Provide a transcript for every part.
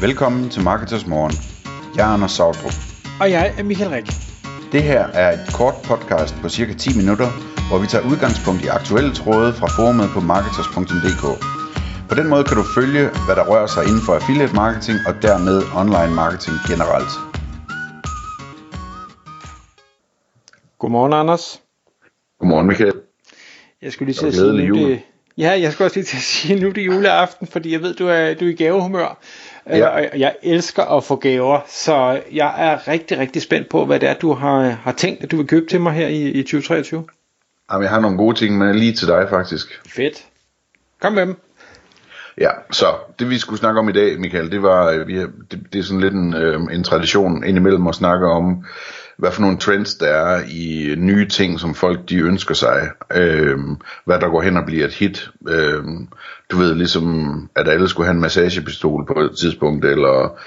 Velkommen til Marketers Morgen. Jeg er Anders Sautrup. Og jeg er Michael Rik. Det her er et kort podcast på cirka 10 minutter, hvor vi tager udgangspunkt i aktuelle tråde fra forumet på marketers.dk. På den måde kan du følge, hvad der rører sig inden for affiliate marketing og dermed online marketing generelt. Godmorgen, Anders. Godmorgen, Michael. Jeg skulle lige til at sige, jul. det, ja, jeg skulle også lige til at sige, nu er det juleaften, fordi jeg ved, du er, du er i gavehumør. Ja. Øh, jeg elsker at få gaver, så jeg er rigtig, rigtig spændt på, hvad det er, du har, har tænkt, at du vil købe til mig her i, i 2023. Jamen, jeg har nogle gode ting med lige til dig, faktisk. Fedt. Kom med dem. Ja, så det vi skulle snakke om i dag, Michael, det var, øh, vi har, det, det er sådan lidt en, øh, en tradition indimellem at snakke om, hvad for nogle trends der er i nye ting, som folk de ønsker sig. Øh, hvad der går hen og bliver et hit. Øh, du ved, ligesom at alle skulle have en massagepistol på et tidspunkt, eller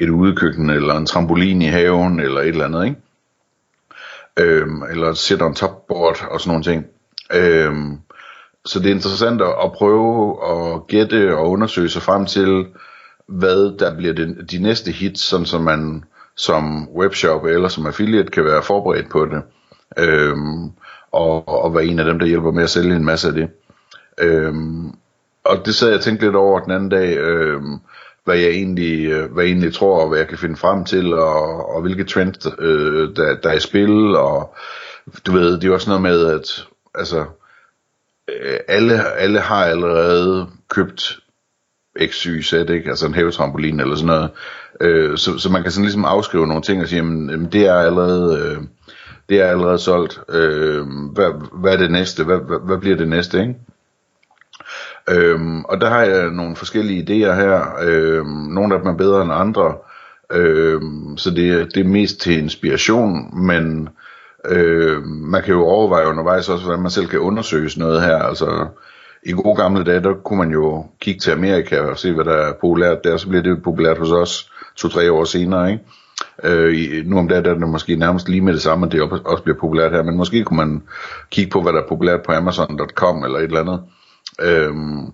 et udekøkken, eller en trampolin i haven, eller et eller andet, ikke? øhm, eller sit on top board og sådan nogle ting. Øhm, så det er interessant at, prøve at gætte og undersøge sig frem til, hvad der bliver de, de næste hits, sådan som man som webshop eller som affiliate kan være forberedt på det. Øhm, og, og være en af dem, der hjælper med at sælge en masse af det. Øhm, og det sad jeg og tænkte lidt over den anden dag, øhm, hvad jeg egentlig, hvad jeg egentlig tror, og hvad jeg kan finde frem til, og, og hvilke trends, øh, der, der er i spil, og du ved, det er jo også noget med, at altså, øh, alle, alle har allerede købt XY sæt, ikke? altså en hævetrampolin eller sådan noget, øh, så, så man kan sådan ligesom afskrive nogle ting og sige, jamen, jamen det er allerede, øh, det er allerede solgt, øh, hvad, hvad er det næste, hvad, hvad, hvad bliver det næste, ikke? Øhm, og der har jeg nogle forskellige idéer her. Øhm, nogle af dem er bedre end andre. Øhm, så det, det er mest til inspiration, men øhm, man kan jo overveje undervejs også, hvordan man selv kan undersøge sådan noget her. Altså, i gode gamle dage, der kunne man jo kigge til Amerika og se, hvad der er populært der. Så bliver det populært hos os to-tre år senere, ikke? Øh, nu om dagen der er det måske nærmest lige med det samme, at det også bliver populært her, men måske kunne man kigge på, hvad der er populært på Amazon.com eller et eller andet. Øhm,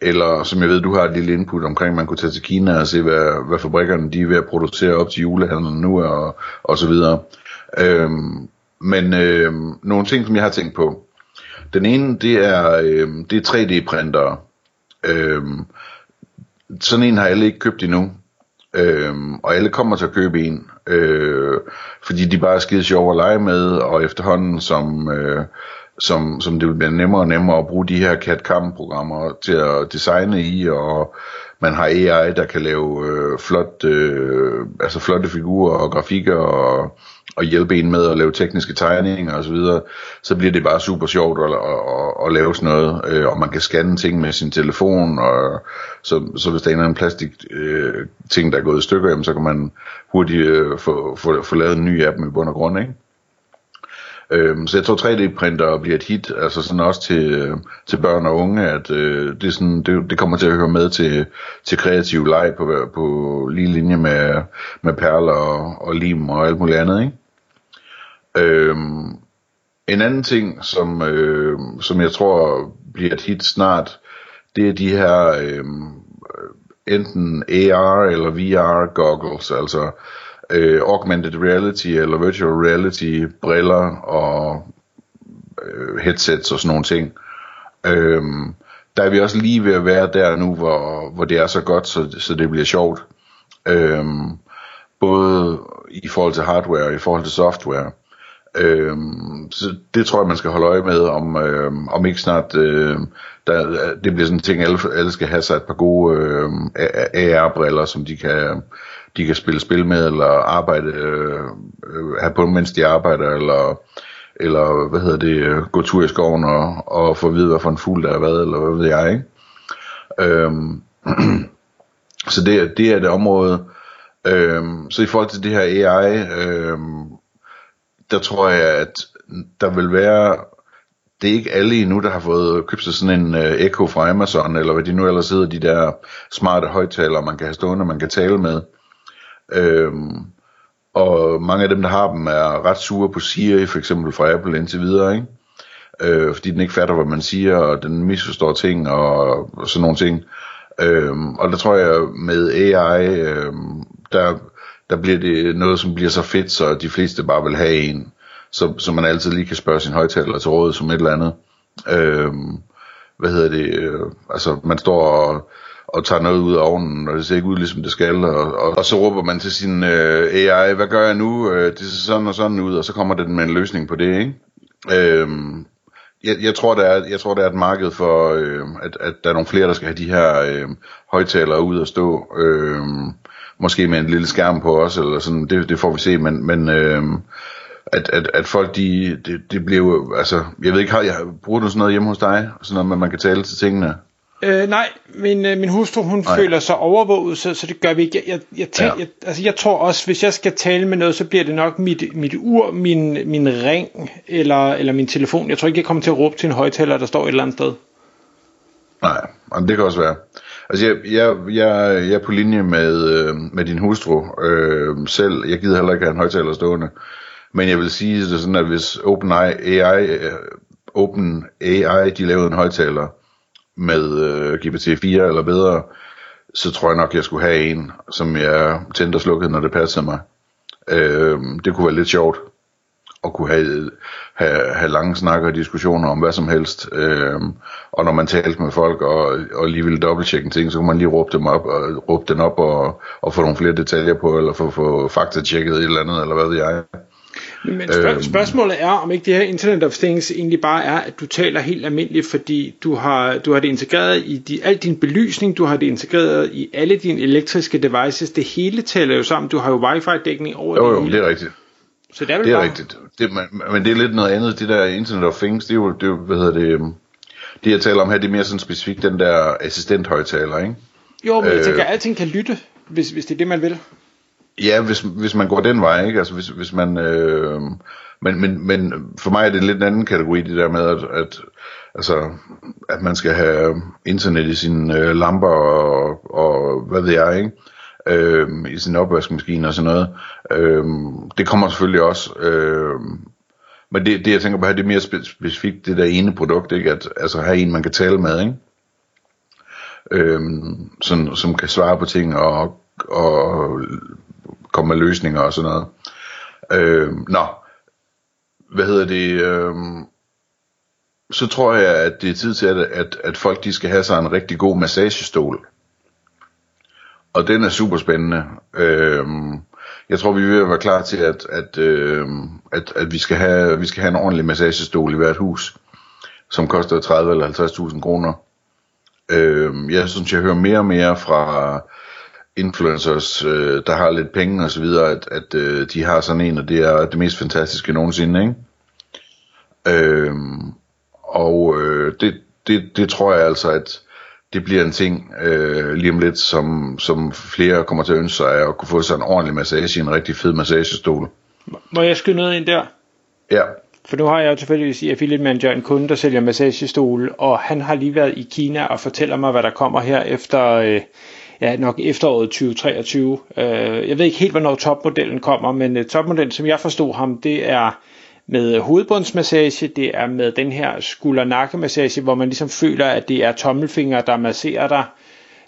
eller som jeg ved, du har et lille input omkring, man kunne tage til Kina og se, hvad, hvad fabrikkerne de er ved at producere op til julehandlen nu og, og så videre. Øhm, men øhm, nogle ting, som jeg har tænkt på. Den ene, det er, øh, det er 3D-printere. Øh, sådan en har alle ikke købt endnu. Øhm, og alle kommer til at købe en, øh, fordi de bare er skide sjove at lege med, og efterhånden som, øh, som, som det bliver nemmere og nemmere at bruge de her CAD-CAM-programmer til at designe i, og man har AI, der kan lave øh, flot, øh, altså flotte figurer og grafikker, og, og hjælpe en med at lave tekniske tegninger osv., så, videre, så bliver det bare super sjovt at, at, at, at lave sådan noget, øh, og man kan scanne ting med sin telefon, og så, så hvis der er en eller anden plastik øh, ting, der er gået i stykker, jamen, så kan man hurtigt øh, få, få, få lavet en ny app med bund og grund, ikke? Øhm, så jeg tror 3D-printer bliver et hit, altså sådan også til, øh, til børn og unge, at øh, det, er sådan, det, det kommer til at høre med til, til kreativ leg på, på lige linje med, med perler og, og lim og alt muligt andet, ikke? Øhm, en anden ting, som, øh, som jeg tror bliver et hit snart, det er de her øh, enten AR eller VR goggles, altså øh, augmented reality eller virtual reality briller og øh, headsets og sådan nogle ting. Øh, der er vi også lige ved at være der nu, hvor, hvor det er så godt, så, så det bliver sjovt. Øh, både i forhold til hardware og i forhold til software. Øhm, så det tror jeg, man skal holde øje med, om, øhm, om ikke snart øh, der, det bliver sådan en ting, alle, alle skal have sig et par gode øh, AR-briller, som de kan, de kan spille spil med, eller arbejde, øh, have på, mens de arbejder, eller, eller hvad hedder det, øh, gå tur i skoven og, og få at vide, hvad for en fugl der er hvad, eller hvad ved jeg, ikke? Øhm, så det, det er det område. Øhm, så i forhold til det her AI, øhm, der tror jeg, at der vil være, det er ikke alle endnu, der har fået købt sig sådan en øh, Echo fra Amazon, eller hvad de nu ellers hedder, de der smarte højtalere, man kan have stående, man kan tale med. Øhm, og mange af dem, der har dem, er ret sure på Siri, for eksempel fra Apple indtil videre, ikke? Øh, fordi den ikke fatter, hvad man siger, og den misforstår ting, og, og sådan nogle ting. Øhm, og der tror jeg med AI, øhm, der, der bliver det noget, som bliver så fedt, så de fleste bare vil have en, så, så man altid lige kan spørge sin højtaler til råd som et eller andet. Øhm, hvad hedder det? Øh, altså, man står og, og tager noget ud af ovnen, og det ser ikke ud, ligesom det skal, og, og, og så råber man til sin øh, AI, hvad gør jeg nu? Øh, det ser sådan og sådan ud, og så kommer den med en løsning på det, ikke? Øhm, jeg, jeg, tror, der er, jeg tror, der er et marked for, øh, at, at der er nogle flere, der skal have de her øh, højtalere ud og stå. Øh, måske med en lille skærm på os, eller sådan, det, det får vi se, men, men øh, at, at, at folk, de, det, det bliver jo, altså, jeg ved ikke, har, jeg, bruger du sådan noget hjemme hos dig? Sådan noget, man kan tale til tingene? Øh, nej, min, øh, min hustru hun nej. føler sig overvåget, så, så det gør vi ikke. Jeg, jeg, jeg, tænk, ja. jeg, altså, jeg tror også, hvis jeg skal tale med noget, så bliver det nok mit, mit ur, min, min ring eller, eller min telefon. Jeg tror ikke, jeg kommer til at råbe til en højtaler, der står et eller andet sted. Nej, men det kan også være. Altså, jeg, jeg, jeg, jeg er på linje med, øh, med din hustru øh, selv. Jeg gider heller ikke have en højtaler stående. Men jeg vil sige det sådan, at hvis OpenAI, øh, AI, Open AI de lavede en højtaler, med øh, GPT-4 eller bedre, så tror jeg nok, jeg skulle have en, som jeg tændte og slukkede, når det passede mig. Øh, det kunne være lidt sjovt at kunne have, have, have lange snakker og diskussioner om hvad som helst. Øh, og når man talte med folk og, og lige ville dobbelttjekke en ting, så kunne man lige råbe dem op og råbe den op og, og få nogle flere detaljer på, eller få, få fakta-tjekket et eller andet, eller hvad ved jeg. Men spørg- øhm. spørgsmålet er, om ikke det her Internet of Things egentlig bare er, at du taler helt almindeligt, fordi du har, du har det integreret i de, al din belysning, du har det integreret i alle dine elektriske devices, det hele taler jo sammen, du har jo wifi-dækning over jo, det jo, hele. det er rigtigt. Så det er, det er bare... rigtigt. Det, men, men det er lidt noget andet, det der Internet of Things, det er jo, det er hvad hedder det, øhm, det jeg taler om her, det er mere sådan specifikt den der assistent-højtaler, ikke? Jo, men jeg tænker, at alting kan lytte, hvis, hvis det er det, man vil. Ja, hvis, hvis man går den vej, ikke? Altså hvis, hvis man... Øh, men, men, men for mig er det en lidt anden kategori, det der med, at, at, altså, at man skal have internet i sine øh, lamper og, og hvad ved jeg, ikke? Øh, i sin opvaskemaskine og sådan noget. Øh, det kommer selvfølgelig også. Øh, men det, det jeg tænker på her, det er mere specifikt det der ene produkt, ikke? At altså have en, man kan tale med, ikke? Øh, sådan, som kan svare på ting og, og komme med løsninger og sådan noget. Øh, nå, hvad hedder det? Øh, så tror jeg, at det er tid til, at, at, at folk de skal have sig en rigtig god massagestol. Og den er super spændende. Øh, jeg tror, vi vil være klar til, at, at, øh, at, at vi, skal have, vi skal have en ordentlig massagestol i hvert hus, som koster 30 eller 50.000 kroner. Øh, jeg synes, jeg hører mere og mere fra influencers, øh, der har lidt penge og så videre, at, at øh, de har sådan en, og det er det mest fantastiske nogensinde, ikke? Øh, og øh, det, det, det tror jeg altså, at det bliver en ting øh, lige om lidt, som, som flere kommer til at ønske sig, at kunne få sig en ordentlig massage i en rigtig fed massagestol. Må jeg skyde noget ind der? Ja. For nu har jeg jo tilfældigvis i affiliate manager en kunde, der sælger massagestol, og han har lige været i Kina og fortæller mig, hvad der kommer her efter... Øh, ja, nok efteråret 2023. Øh, jeg ved ikke helt, hvornår topmodellen kommer, men øh, topmodellen, som jeg forstod ham, det er med øh, hovedbundsmassage, det er med den her skulder-nakkemassage, hvor man ligesom føler, at det er tommelfinger, der masserer dig.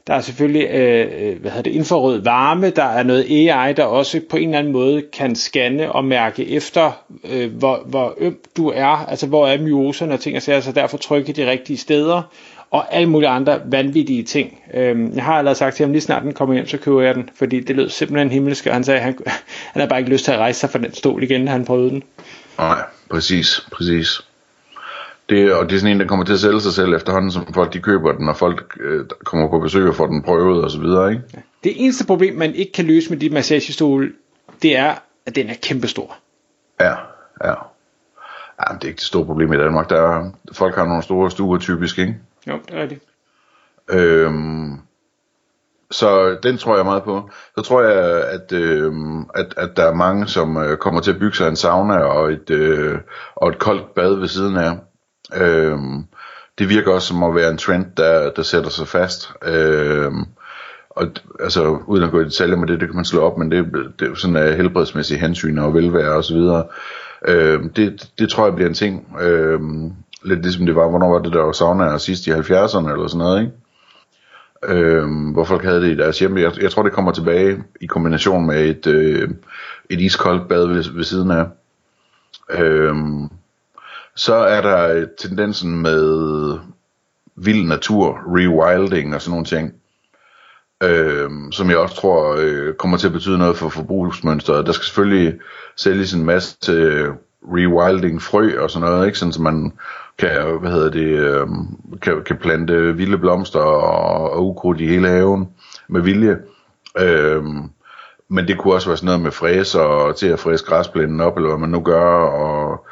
Der er selvfølgelig øh, øh, hvad hedder det, infrarød varme, der er noget AI, der også på en eller anden måde kan scanne og mærke efter, øh, hvor, hvor øm du er, altså hvor er myoserne og ting og sager, så altså derfor trykke de rigtige steder og alle mulige andre vanvittige ting. Øhm, jeg har allerede sagt til ham, lige snart den kommer hjem, så køber jeg den, fordi det lød simpelthen himmelsk, og han sagde, at han, han har bare ikke lyst til at rejse sig fra den stol igen, han prøvede den. Nej, præcis, præcis. Det, og det er sådan en, der kommer til at sælge sig selv efterhånden, som folk de køber den, og folk øh, kommer på besøg og får den prøvet og så videre, ikke? Det eneste problem, man ikke kan løse med de massagestol, det er, at den er kæmpestor. Ja, ja. Ja, det er ikke det store problem i Danmark. Der er, folk har nogle store stuer typisk, ikke? Jo, det er rigtigt. Øhm, så den tror jeg meget på. Så tror jeg, at, øh, at, at der er mange, som øh, kommer til at bygge sig en sauna og et, øh, og et koldt bad ved siden af. Øh, det virker også som at være en trend, der, der sætter sig fast. Øh, og altså, uden at gå i detaljer med det, det kan man slå op, men det, det er sådan af helbredsmæssige hensyn og velvære og så videre. Øh, det, det tror jeg bliver en ting. Øh, lidt ligesom det var, hvornår var det der var saunaer sidst i 70'erne eller sådan noget, ikke? Øhm, hvor folk havde det i deres hjem. Jeg, jeg tror, det kommer tilbage i kombination med et, øh, et iskoldt bad ved, ved siden af. Øhm, så er der tendensen med vild natur, rewilding og sådan nogle ting, øh, som jeg også tror øh, kommer til at betyde noget for forbrugsmønstret. Der skal selvfølgelig sælges en masse øh, rewilding frø og sådan noget, ikke? Sådan, så man kan, hvad hedder det, øh, kan, kan plante vilde blomster og, og ukrudt i hele haven med vilje. Øh, men det kunne også være sådan noget med fræser til at fræse græsplænen op, eller hvad man nu gør, og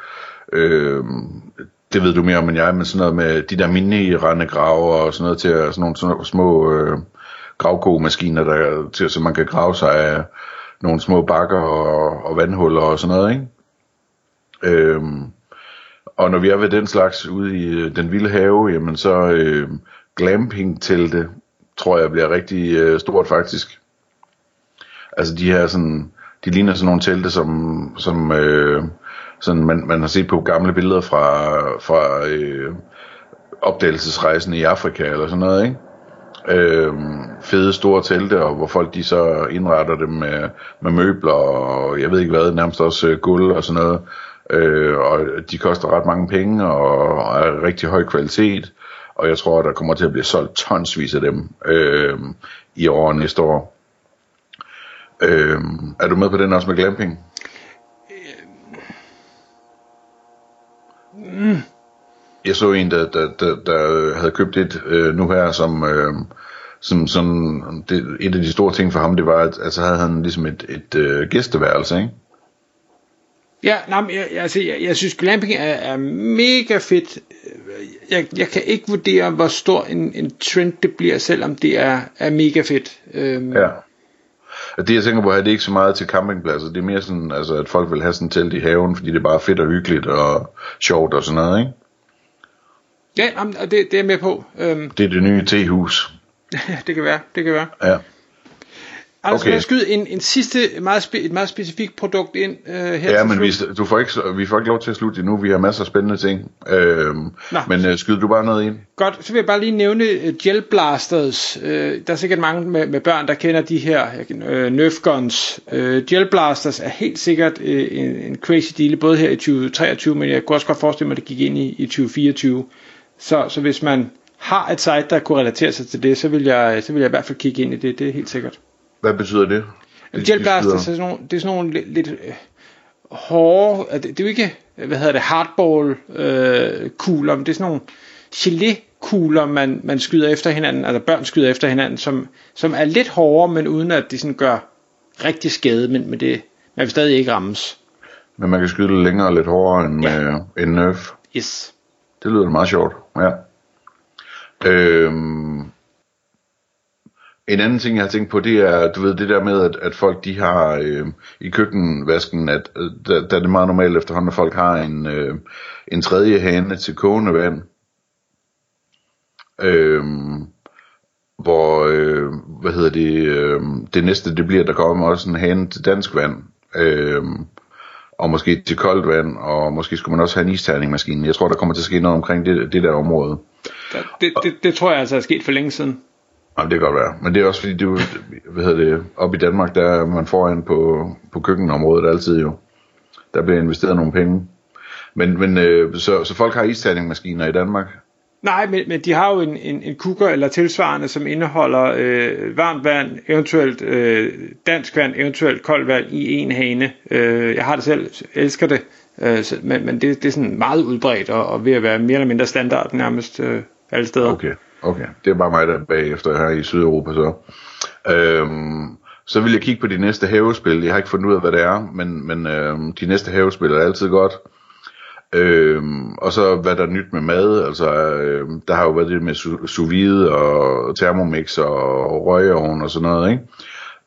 øh, det ved du mere om end jeg, men sådan noget med de der mini-rendegraver og sådan noget til at, sådan nogle sådan små øh, gravkogemaskiner, der, til, så man kan grave sig af nogle små bakker og, og vandhuller og sådan noget, ikke? Øhm, og når vi er ved den slags ude i øh, den vilde have, jamen så øh, glamping-telte, tror jeg bliver rigtig øh, stort faktisk. Altså de her sådan, de ligner sådan nogle telte, som, som øh, sådan man, man har set på gamle billeder fra, fra øh, opdagelsesrejsen i Afrika eller sådan noget, ikke? Øh, fede store telte, og hvor folk de så indretter dem med, med møbler og jeg ved ikke hvad, nærmest også øh, guld og sådan noget. Øh, og de koster ret mange penge og er rigtig høj kvalitet. Og jeg tror, der kommer til at blive solgt tonsvis af dem øh, i år næste år. Øh, er du med på den også med glamping? Mm. Jeg så en, der, der, der, der havde købt et øh, nu her, som, øh, som, som det, et af de store ting for ham, det var, at altså, havde han ligesom et, et øh, gæsteværelse, ikke? Ja, nej, jeg, altså, jeg, jeg synes glamping er, er mega fedt. Jeg, jeg kan ikke vurdere, hvor stor en, en trend det bliver, selvom det er, er mega fedt. Øhm. Ja. Det jeg tænker på, er det ikke så meget til campingpladser. Det er mere sådan, altså, at folk vil have sådan telt i haven, fordi det er bare fedt og hyggeligt og sjovt og sådan noget, ikke? Ja, jamen, det, det er jeg med på. Øhm. Det er det nye tehus. Ja, det kan være, det kan være. Ja. Altså, okay. jeg skyde en, en sidste, meget spe, et meget specifikt produkt ind uh, her Ja, men vi, du får ikke, vi får ikke lov til at slutte endnu. Vi har masser af spændende ting. Uh, men uh, skyd du bare noget ind. Godt, så vil jeg bare lige nævne uh, Gel Blasters. Uh, der er sikkert mange med, med børn, der kender de her uh, Nerf Guns. Uh, Gel Blasters er helt sikkert uh, en, en crazy deal, både her i 2023, men jeg kunne også godt forestille mig, at det gik ind i, i 2024. Så, så hvis man har et site, der kunne relatere sig til det, så vil jeg, så vil jeg i hvert fald kigge ind i det. Det er helt sikkert. Hvad betyder det? Gel blaster, så sådan nogle, det er sådan nogle lidt, lidt øh, hårde, det, det er jo ikke, hvad hedder det, hardball øh, kugler, men det er sådan nogle gelé kugler, man, man skyder efter hinanden, altså børn skyder efter hinanden, som, som er lidt hårdere, men uden at de sådan gør rigtig skade, men, men det, man vil stadig ikke rammes. Men man kan skyde lidt længere og lidt hårdere end, ja. øh, end Nerf. Yes. Det lyder meget sjovt, ja. Øhm, en anden ting, jeg har tænkt på, det er, du ved, det der med, at, at folk, de har øh, i køkkenvasken, at øh, der, der er det meget normalt efterhånden, at folk har en, øh, en tredje hane til kogende vand. Øh, hvor, øh, hvad hedder det, øh, det næste, det bliver, der kommer også en hane til dansk vand. Øh, og måske til koldt vand, og måske skulle man også have en isterningmaskine. Jeg tror, der kommer til at ske noget omkring det, det der område. Det, det, det tror jeg altså er sket for længe siden. Jamen, det kan godt være. Men det er også fordi, du, hvad hedder det, op i Danmark, der er man foran på, på køkkenområdet altid jo. Der bliver investeret nogle penge. Men, men øh, så, så folk har isterningmaskiner i Danmark? Nej, men, men de har jo en, en, en kukker eller tilsvarende, som indeholder øh, varmt vand, eventuelt øh, dansk vand, eventuelt koldt vand i en hane. Øh, jeg har det selv, elsker det, øh, så, men, men det, det er sådan meget udbredt og, og ved at være mere eller mindre standard nærmest øh, alle steder. Okay. Okay, det er bare mig, der er bagefter her i Sydeuropa så. Øhm, så vil jeg kigge på de næste havespil. Jeg har ikke fundet ud af, hvad det er, men, men øhm, de næste havespil er altid godt. Øhm, og så hvad der er nyt med mad. Altså, øhm, der har jo været det med sous vide og thermomix og røgeovn og sådan noget, ikke?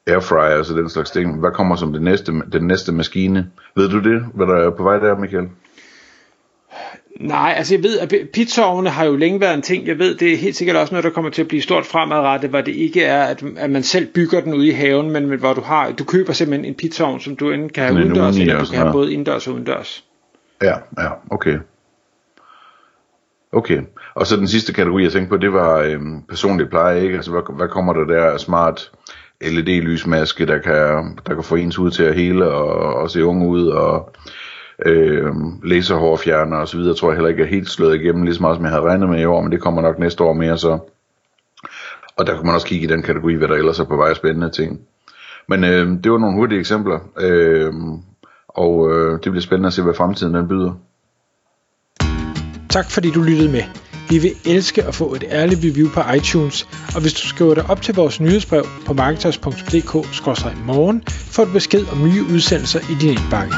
Airfryer og så den slags ting. Hvad kommer som det næste, den næste maskine? Ved du det, hvad der er på vej der, Michael? Nej, altså jeg ved, at pizzaovne har jo længe været en ting. Jeg ved, det er helt sikkert også noget, der kommer til at blive stort fremadrettet, hvor det ikke er, at, at man selv bygger den ude i haven, men hvor du har, du køber simpelthen en pizzaovn, som du enten kan have udendørs, eller du kan have både indendørs og udendørs. Ja, ja, okay. Okay, og så den sidste kategori, jeg tænkte på, det var øhm, personlig pleje, ikke? Altså, hvad, hvad kommer der der smart LED-lysmaske, der kan, der kan få ens ud til at hele og, og se unge ud, og øh, laserhårfjerner og så videre, tror jeg heller ikke er helt slået igennem, lige så meget som jeg havde regnet med i år, men det kommer nok næste år mere så. Og der kan man også kigge i den kategori, hvad der ellers er på vej spændende ting. Men øh, det var nogle hurtige eksempler, øh, og øh, det bliver spændende at se, hvad fremtiden den byder. Tak fordi du lyttede med. Vi vil elske at få et ærligt review på iTunes, og hvis du skriver dig op til vores nyhedsbrev på marketers.dk-morgen, får du besked om nye udsendelser i din indbakke.